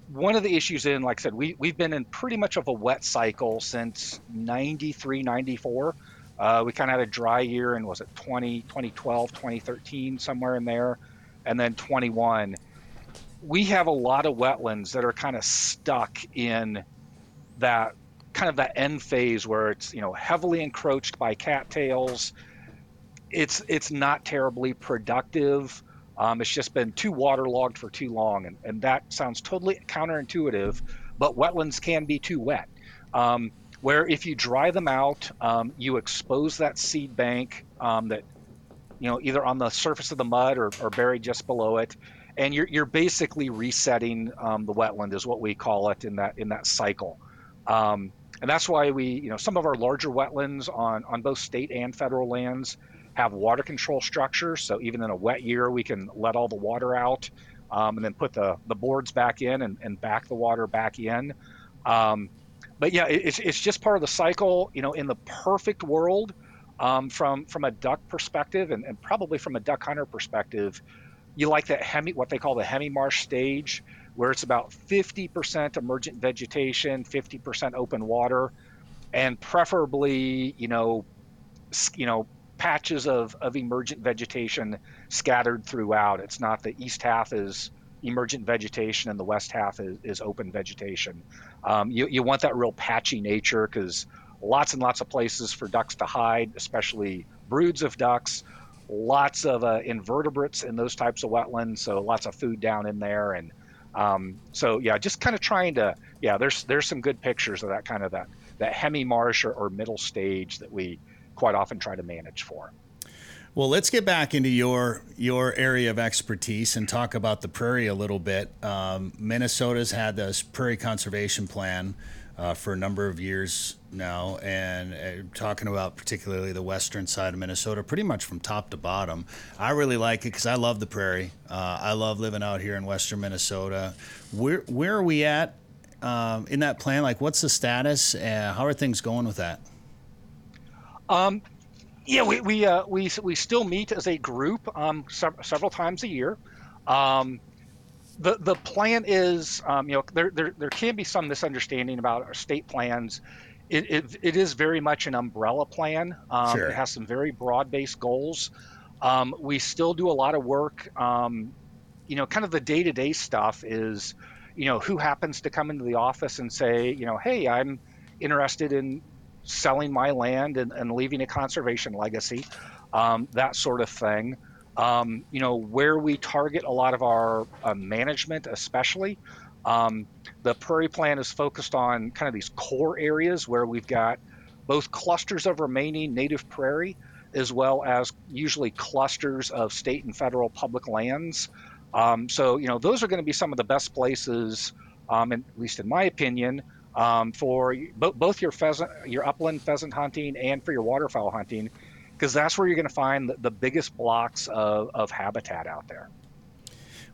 one of the issues in, like I said, we, we've been in pretty much of a wet cycle since 93, 94. Uh, we kind of had a dry year in, was it 20, 2012, 2013, somewhere in there, and then 21 we have a lot of wetlands that are kind of stuck in that kind of that end phase where it's you know heavily encroached by cattails. It's it's not terribly productive. Um, it's just been too waterlogged for too long, and, and that sounds totally counterintuitive. But wetlands can be too wet. Um, where if you dry them out, um, you expose that seed bank um, that you know either on the surface of the mud or, or buried just below it. And you're, you're basically resetting um, the wetland is what we call it in that in that cycle. Um, and that's why we you know some of our larger wetlands on on both state and federal lands have water control structures. So even in a wet year we can let all the water out um, and then put the the boards back in and, and back the water back in. Um, but yeah it, it's, it's just part of the cycle you know in the perfect world um, from from a duck perspective and, and probably from a duck hunter perspective you like that hemi what they call the hemi marsh stage where it's about 50% emergent vegetation 50% open water and preferably you know you know patches of, of emergent vegetation scattered throughout. It's not the east half is emergent vegetation and the west half is, is open vegetation um, you, you want that real patchy nature because lots and lots of places for ducks to hide especially broods of ducks lots of uh, invertebrates in those types of wetlands, so lots of food down in there, and um, so yeah, just kind of trying to yeah. There's there's some good pictures of that kind of that that hemi marsh or, or middle stage that we quite often try to manage for. Well, let's get back into your your area of expertise and talk about the prairie a little bit. Um, Minnesota's had this prairie conservation plan uh, for a number of years now, and uh, talking about particularly the western side of Minnesota, pretty much from top to bottom. I really like it because I love the prairie. Uh, I love living out here in western Minnesota. Where where are we at um, in that plan? Like, what's the status? How are things going with that? Um, yeah, we we uh, we we still meet as a group um, several times a year. Um, the the plan is, um, you know, there, there there can be some misunderstanding about our state plans. It, it, it is very much an umbrella plan. Um, Sure. It has some very broad based goals. Um, we still do a lot of work. Um, you know, kind of the day to day stuff is, you know, who happens to come into the office and say, you know, hey, I'm interested in selling my land and, and leaving a conservation legacy, um, that sort of thing. Um, you know, where we target a lot of our uh, management, especially, um, the prairie plan is focused on kind of these core areas where we've got both clusters of remaining native prairie as well as usually clusters of state and federal public lands. Um, so, you know, those are going to be some of the best places, um, at least in my opinion, um, for bo- both your pheasant, your upland pheasant hunting, and for your waterfowl hunting, because that's where you're going to find the, the biggest blocks of, of habitat out there.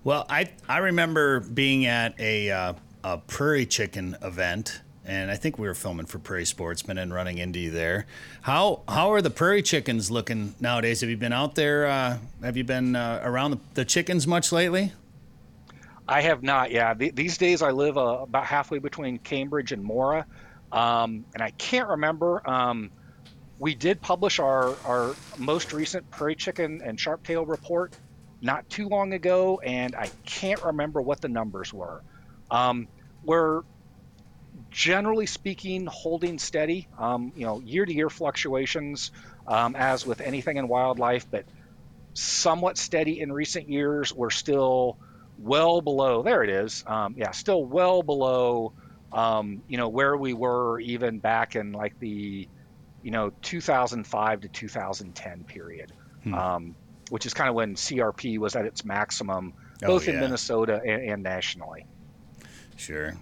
Well, I I remember being at a uh, a prairie chicken event, and I think we were filming for Prairie Sportsman and running into you there. How how are the prairie chickens looking nowadays? Have you been out there? Uh, have you been uh, around the, the chickens much lately? I have not. Yeah, Th- these days I live uh, about halfway between Cambridge and Mora, um, and I can't remember. Um, we did publish our our most recent prairie chicken and sharp-tail report not too long ago, and I can't remember what the numbers were. Um, we're generally speaking holding steady. Um, you know, year-to-year fluctuations, um, as with anything in wildlife, but somewhat steady in recent years. We're still well below. There it is. Um, yeah, still well below. Um, you know where we were even back in like the, you know, 2005 to 2010 period, um, which is kind of when CRP was at its maximum, Oh, both in. Minnesota and, and nationally. Sure.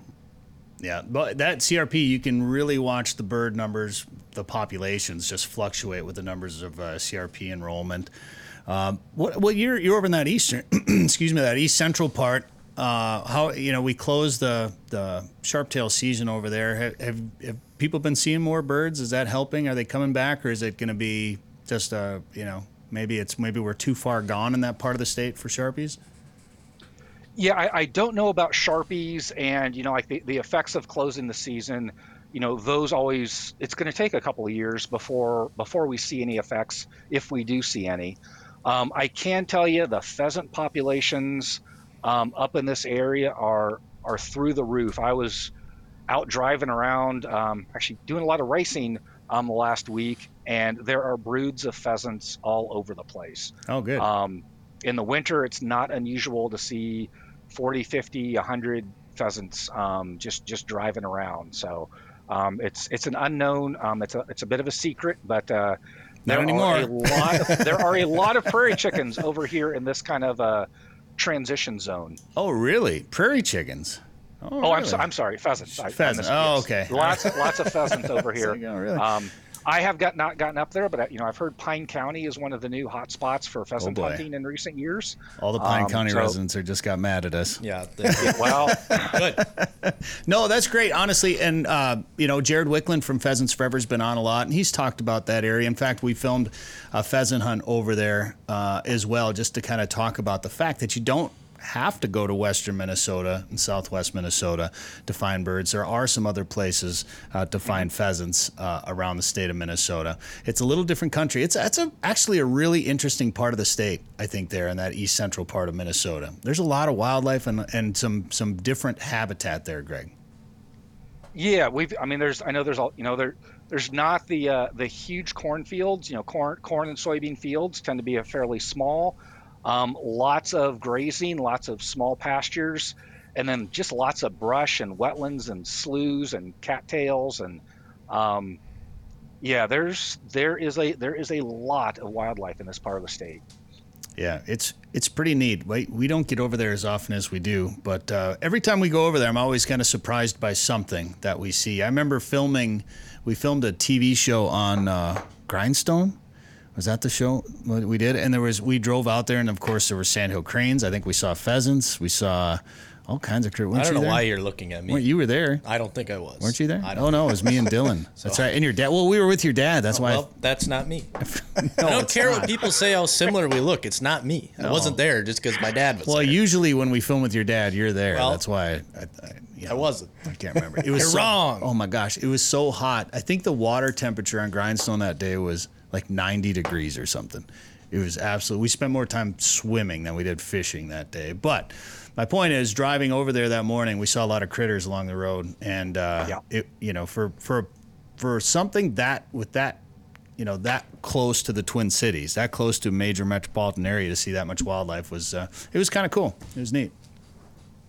Yeah, but that CRP, you can really watch the bird numbers, the populations just fluctuate with the numbers of uh, CRP enrollment. Um, what, what you're you're over in that eastern, excuse me, that east central part. Uh, how you know we closed the the sharptail season over there? Have, have have people been seeing more birds? Is that helping? Are they coming back, or is it going to be just uh you know maybe it's maybe we're too far gone in that part of the state for sharpies? Yeah, I, I don't know about Sharpies and, you know, like the, the effects of closing the season. You know, those always, it's going to take a couple of years before before we see any effects, if we do see any. Um, I can tell you the pheasant populations um, up in this area are are through the roof. I was out driving around, um, actually doing a lot of racing um, last week, and there are broods of pheasants all over the place. Oh, good. Um, in the winter, it's not unusual to see 40, 50, 100 pheasants um, just just driving around. So um, it's it's an unknown. Um, it's a it's a bit of a secret, but uh, Not there anymore. are a lot. Of, there are a lot of prairie chickens over here in this kind of uh, transition zone. oh, really? Prairie chickens? Oh, I'm, so, I'm sorry, pheasants. I Oh, yes. okay. Lots lots of pheasants over here. like, oh, really? Um, I have got not gotten up there, but you know I've heard Pine County is one of the new hot spots for pheasant Oh, hunting in recent years. All the Pine Um, County so- residents are just got mad at us. Yeah. they- Well, good. No, that's great, honestly. And uh, you know, Jared Wiklund from Pheasants Forever has been on a lot, and he's talked about that area. In fact, we filmed a pheasant hunt over there uh, as well, just to kind of talk about the fact that you don't have to go to western Minnesota and southwest Minnesota to find birds. There are some other places uh, to find pheasants uh, around the state of Minnesota. It's a little different country. It's that's a, actually a really interesting part of the state, I think, there in that east central part of Minnesota. There's a lot of wildlife and, and some some different habitat there, Greg. Yeah, we've. I mean, there's. I know there's all. You know, there. There's not the uh, the huge cornfields. You know, corn, corn and soybean fields tend to be a fairly small. Um, lots of grazing, lots of small pastures, and then just lots of brush and wetlands and sloughs and cattails and um, Yeah, there's there is a there is a lot of wildlife in this part of the state. Yeah, it's it's pretty neat. We, we don't get over there as often as we do, but uh, every time we go over there, I'm always kind of surprised by something that we see. I remember filming, we filmed a TV show on uh, Grindstone. Was that the show what we did? And there was we drove out there, and of course there were sandhill cranes. I think we saw pheasants. We saw all kinds of. cr- I don't know there? why you're looking at me. Weren't you were there. I don't think I was. Weren't you there? I don't oh no, it was me and Dylan. That's right. And your dad. Well, we were with your dad. That's oh, why. Well, that's not me. no, I don't care not. what people say how similar we look. It's not me. I wasn't there just because my dad was Well, there. usually when we film with your dad, you're there. Well, That's why I, I, I, you I wasn't. I can't remember. It was You're so- wrong. Oh my gosh, it was so hot. I think the water temperature on Grindstone that day was like 90 degrees or something. It was absolutely. We spent more time swimming than we did fishing that day. But my point is, driving over there that morning, we saw a lot of critters along the road, and uh, Yeah. it, you know, for for for something that with that. You know that close to the Twin Cities, that close to a major metropolitan area, to see that much wildlife was uh, it was kind of cool. It was neat.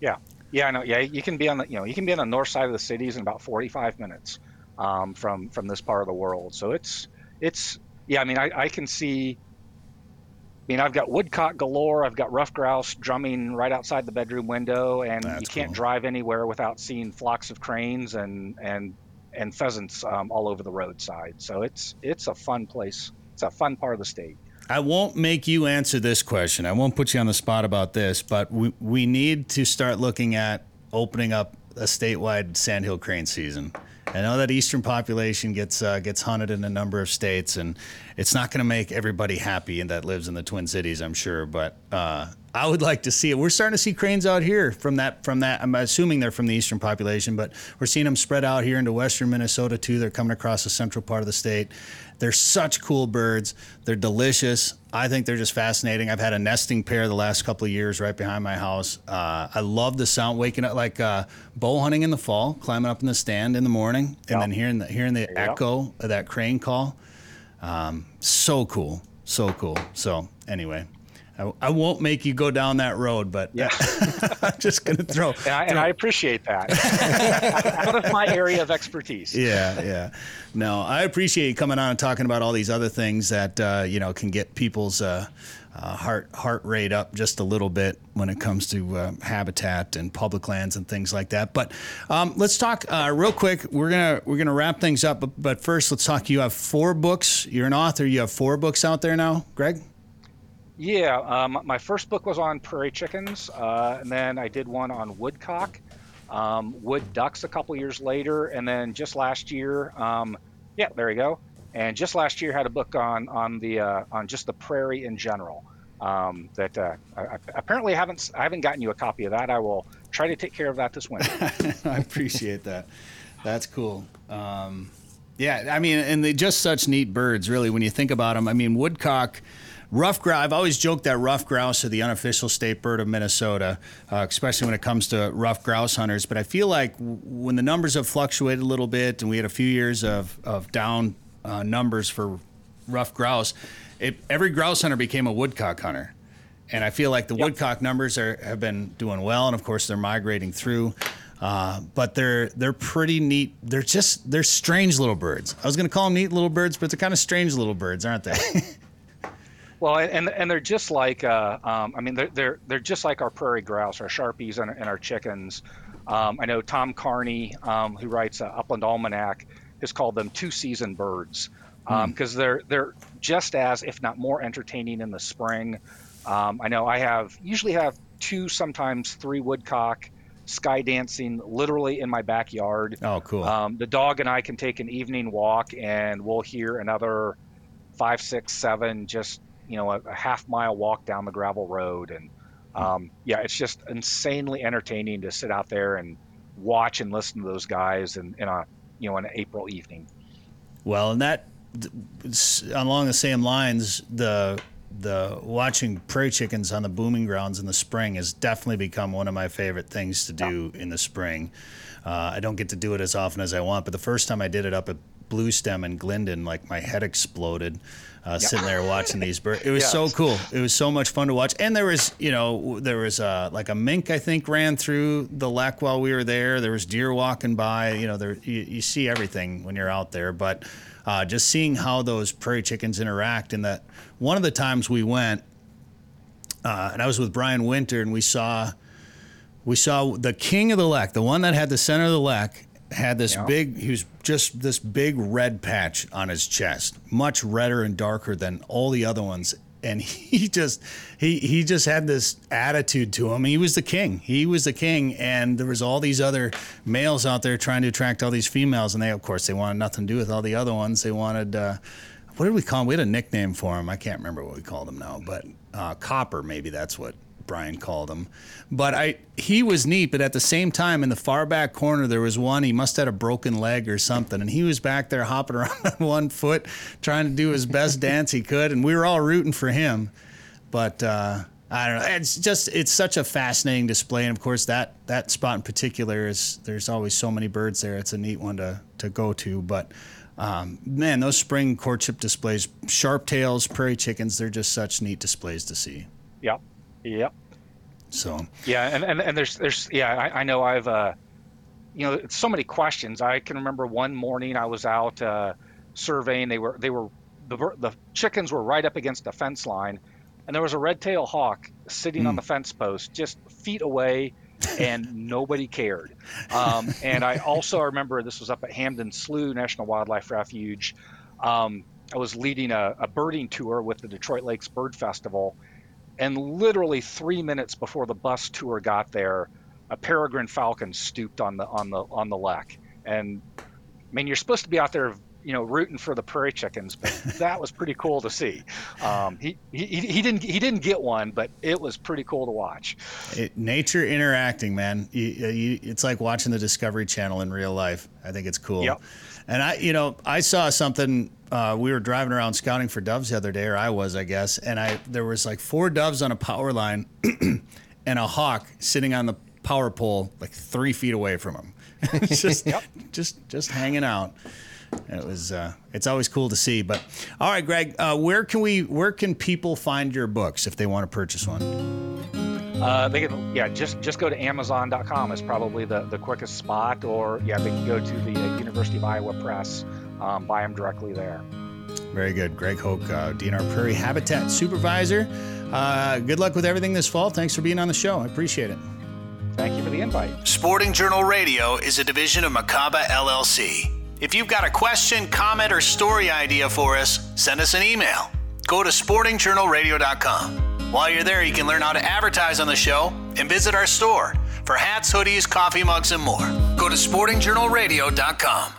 Yeah, yeah, I know. Yeah, you can be on the you know you can be on the north side of the cities in about 45 minutes um, from from this part of the world. So it's it's yeah. I mean, I, I can see. I mean, I've got woodcock galore. I've got ruffed grouse drumming right outside the bedroom window, and That's you can't cool. drive anywhere without seeing flocks of cranes and and and pheasants um, all over the roadside. So it's it's a fun place. It's a fun part of the state. I won't make you answer this question. I won't put you on the spot about this, but we, we need to start looking at opening up a statewide sandhill crane season. I know that eastern population gets uh, gets hunted in a number of states, and it's not going to make everybody happy and that lives in the Twin Cities, I'm sure. But uh, I would like to see it. We're starting to see cranes out here from that from that. I'm assuming they're from the eastern population, but we're seeing them spread out here into western Minnesota too. They're coming across the central part of the state. They're such cool birds. They're delicious. I think they're just fascinating. I've had a nesting pair the last couple of years right behind my house. Uh, I love the sound, waking up like uh, bow hunting in the fall, climbing up in the stand in the morning, and Yeah. then hearing the hearing the echo of that crane call. Um, so cool, so cool. So anyway, I, I won't make you go down that road, but Yeah. I'm just gonna throw. And I, and I appreciate that. Out of my area of expertise. yeah, yeah. No, I appreciate you coming on and talking about all these other things that uh, you know can get people's uh, uh, heart heart rate up just a little bit when it comes to uh, habitat and public lands and things like that. But um, let's talk uh, real quick. We're gonna we're gonna wrap things up, but, but first let's talk. You have four books. You're an author. You have four books out there now, Greg. Yeah, um, my first book was on prairie chickens, uh, and then I did one on woodcock, um, wood ducks a couple years later, and then just last year, um, yeah, there you go. And just last year had a book on on the uh, on just the prairie in general. Um, that uh, I, I apparently haven't I haven't gotten you a copy of that. I will try to take care of that this winter. I appreciate that. That's cool. Um, yeah, I mean, and they just such neat birds, really, when you think about them. I mean, woodcock, ruffed grouse. I've always joked that ruffed grouse are the unofficial state bird of Minnesota, uh, especially when it comes to ruffed grouse hunters. But I feel like w- when the numbers have fluctuated a little bit, and we had a few years of, of down uh, numbers for ruffed grouse, it, every grouse hunter became a woodcock hunter. And I feel like the woodcock numbers are, have been doing well, and of course they're migrating through. Uh, but they're they're pretty neat. They're just they're strange little birds. I was going to call them neat little birds, but they're kind of strange little birds, aren't they? Well, and and they're just like uh, um, I mean they're they're they're just like our prairie grouse, our sharpies, and, and our chickens. Um, I know Tom Carney, um, who writes uh, Upland Almanac, has called them two season birds because they're they're just as, if not more, entertaining in the spring. Um, I know I have usually have two, sometimes three woodcock sky dancing literally in my backyard. oh, cool. Um, the dog and I can take an evening walk, and we'll hear another five, six, seven, just you know, a, a half mile walk down the gravel road, and um, yeah, it's just insanely entertaining to sit out there and watch and listen to those guys in, in a you know an April evening. Well, and that along the same lines, the the watching prairie chickens on the booming grounds in the spring has definitely become one of my favorite things to do in the spring. Uh, I don't get to do it as often as I want, but the first time I did it up at Blue Stem in Glyndon, like my head exploded. Uh, Sitting there watching these birds, it was Yeah. so cool. It was so much fun to watch, and there was, you know, there was uh, like a mink I think ran through the lek while we were there. There was deer walking by. You know, there you, you see everything when you're out there, but uh, just seeing how those prairie chickens interact. And that one of the times we went, uh, and I was with Brian Winter, and we saw we saw the king of the lek, the one that had the center of the lek, had this big. He was just this big red patch on his chest, much redder and darker than all the other ones. And he just he he just had this attitude to him. He was the king. He was the king, and there was all these other males out there trying to attract all these females, and they of course they wanted nothing to do with all the other ones. They wanted. Uh, what did we call him? We had a nickname for him. I can't remember what we called him now, but uh, Copper, maybe that's what Brian called him. But I he was neat, but at the same time, in the far back corner, there was one. He must have had a broken leg or something, and he was back there hopping around on one foot, trying to do his best dance he could, and we were all rooting for him. But uh, I don't know. It's just it's such a fascinating display, and of course that that spot in particular is there's always so many birds there. It's a neat one to to go to, but. Um, man, those spring courtship displays, sharp tails, prairie chickens, they're just such neat displays to see. Yep. Yep. So, Yeah, and, and, and there's there's yeah, I, I know I've uh, you know, so many questions. I can remember one morning I was out uh, surveying. They were they were the the chickens were right up against the fence line, and there was a red tail hawk sitting on the fence post, just feet away, and nobody cared. Um, and I also remember this was up at Hamden Slough National Wildlife Refuge. Um, I was leading a, a birding tour with the Detroit Lakes Bird Festival, and literally three minutes before the bus tour got there, a peregrine falcon stooped on the on the on the lek. And I mean, you're supposed to be out there, you know, rooting for the prairie chickens, but that was pretty cool to see. Um, he, he he didn't he didn't get one, but it was pretty cool to watch. it, nature interacting, man. You, you, it's like watching the Discovery Channel in real life. I think it's cool. Yep. And I, you know, I saw something. Uh, we were driving around scouting for doves the other day, or I was, I guess. And I there was like four doves on a power line, and a hawk sitting on the power pole, like three feet away from him, just, just, just hanging out. It was. Uh, it's always cool to see. But all right, Greg, uh, where can we? Where can people find your books if they want to purchase one? Uh, they can, yeah, just just go to Amazon.com is probably the, the quickest spot, or yeah, they can go to the uh, University of Iowa Press, um, buy them directly there. Very good. Greg Hoch, uh, DNR Prairie Habitat Supervisor. Uh, good luck with everything this fall. Thanks for being on the show. I appreciate it. Thank you for the invite. Sporting Journal Radio is a division of Macaba LLC. If you've got a question, comment, or story idea for us, send us an email. Go to sportingjournalradio.com. While you're there, you can learn how to advertise on the show and visit our store for hats, hoodies, coffee mugs, and more. Go to sportingjournalradio.com.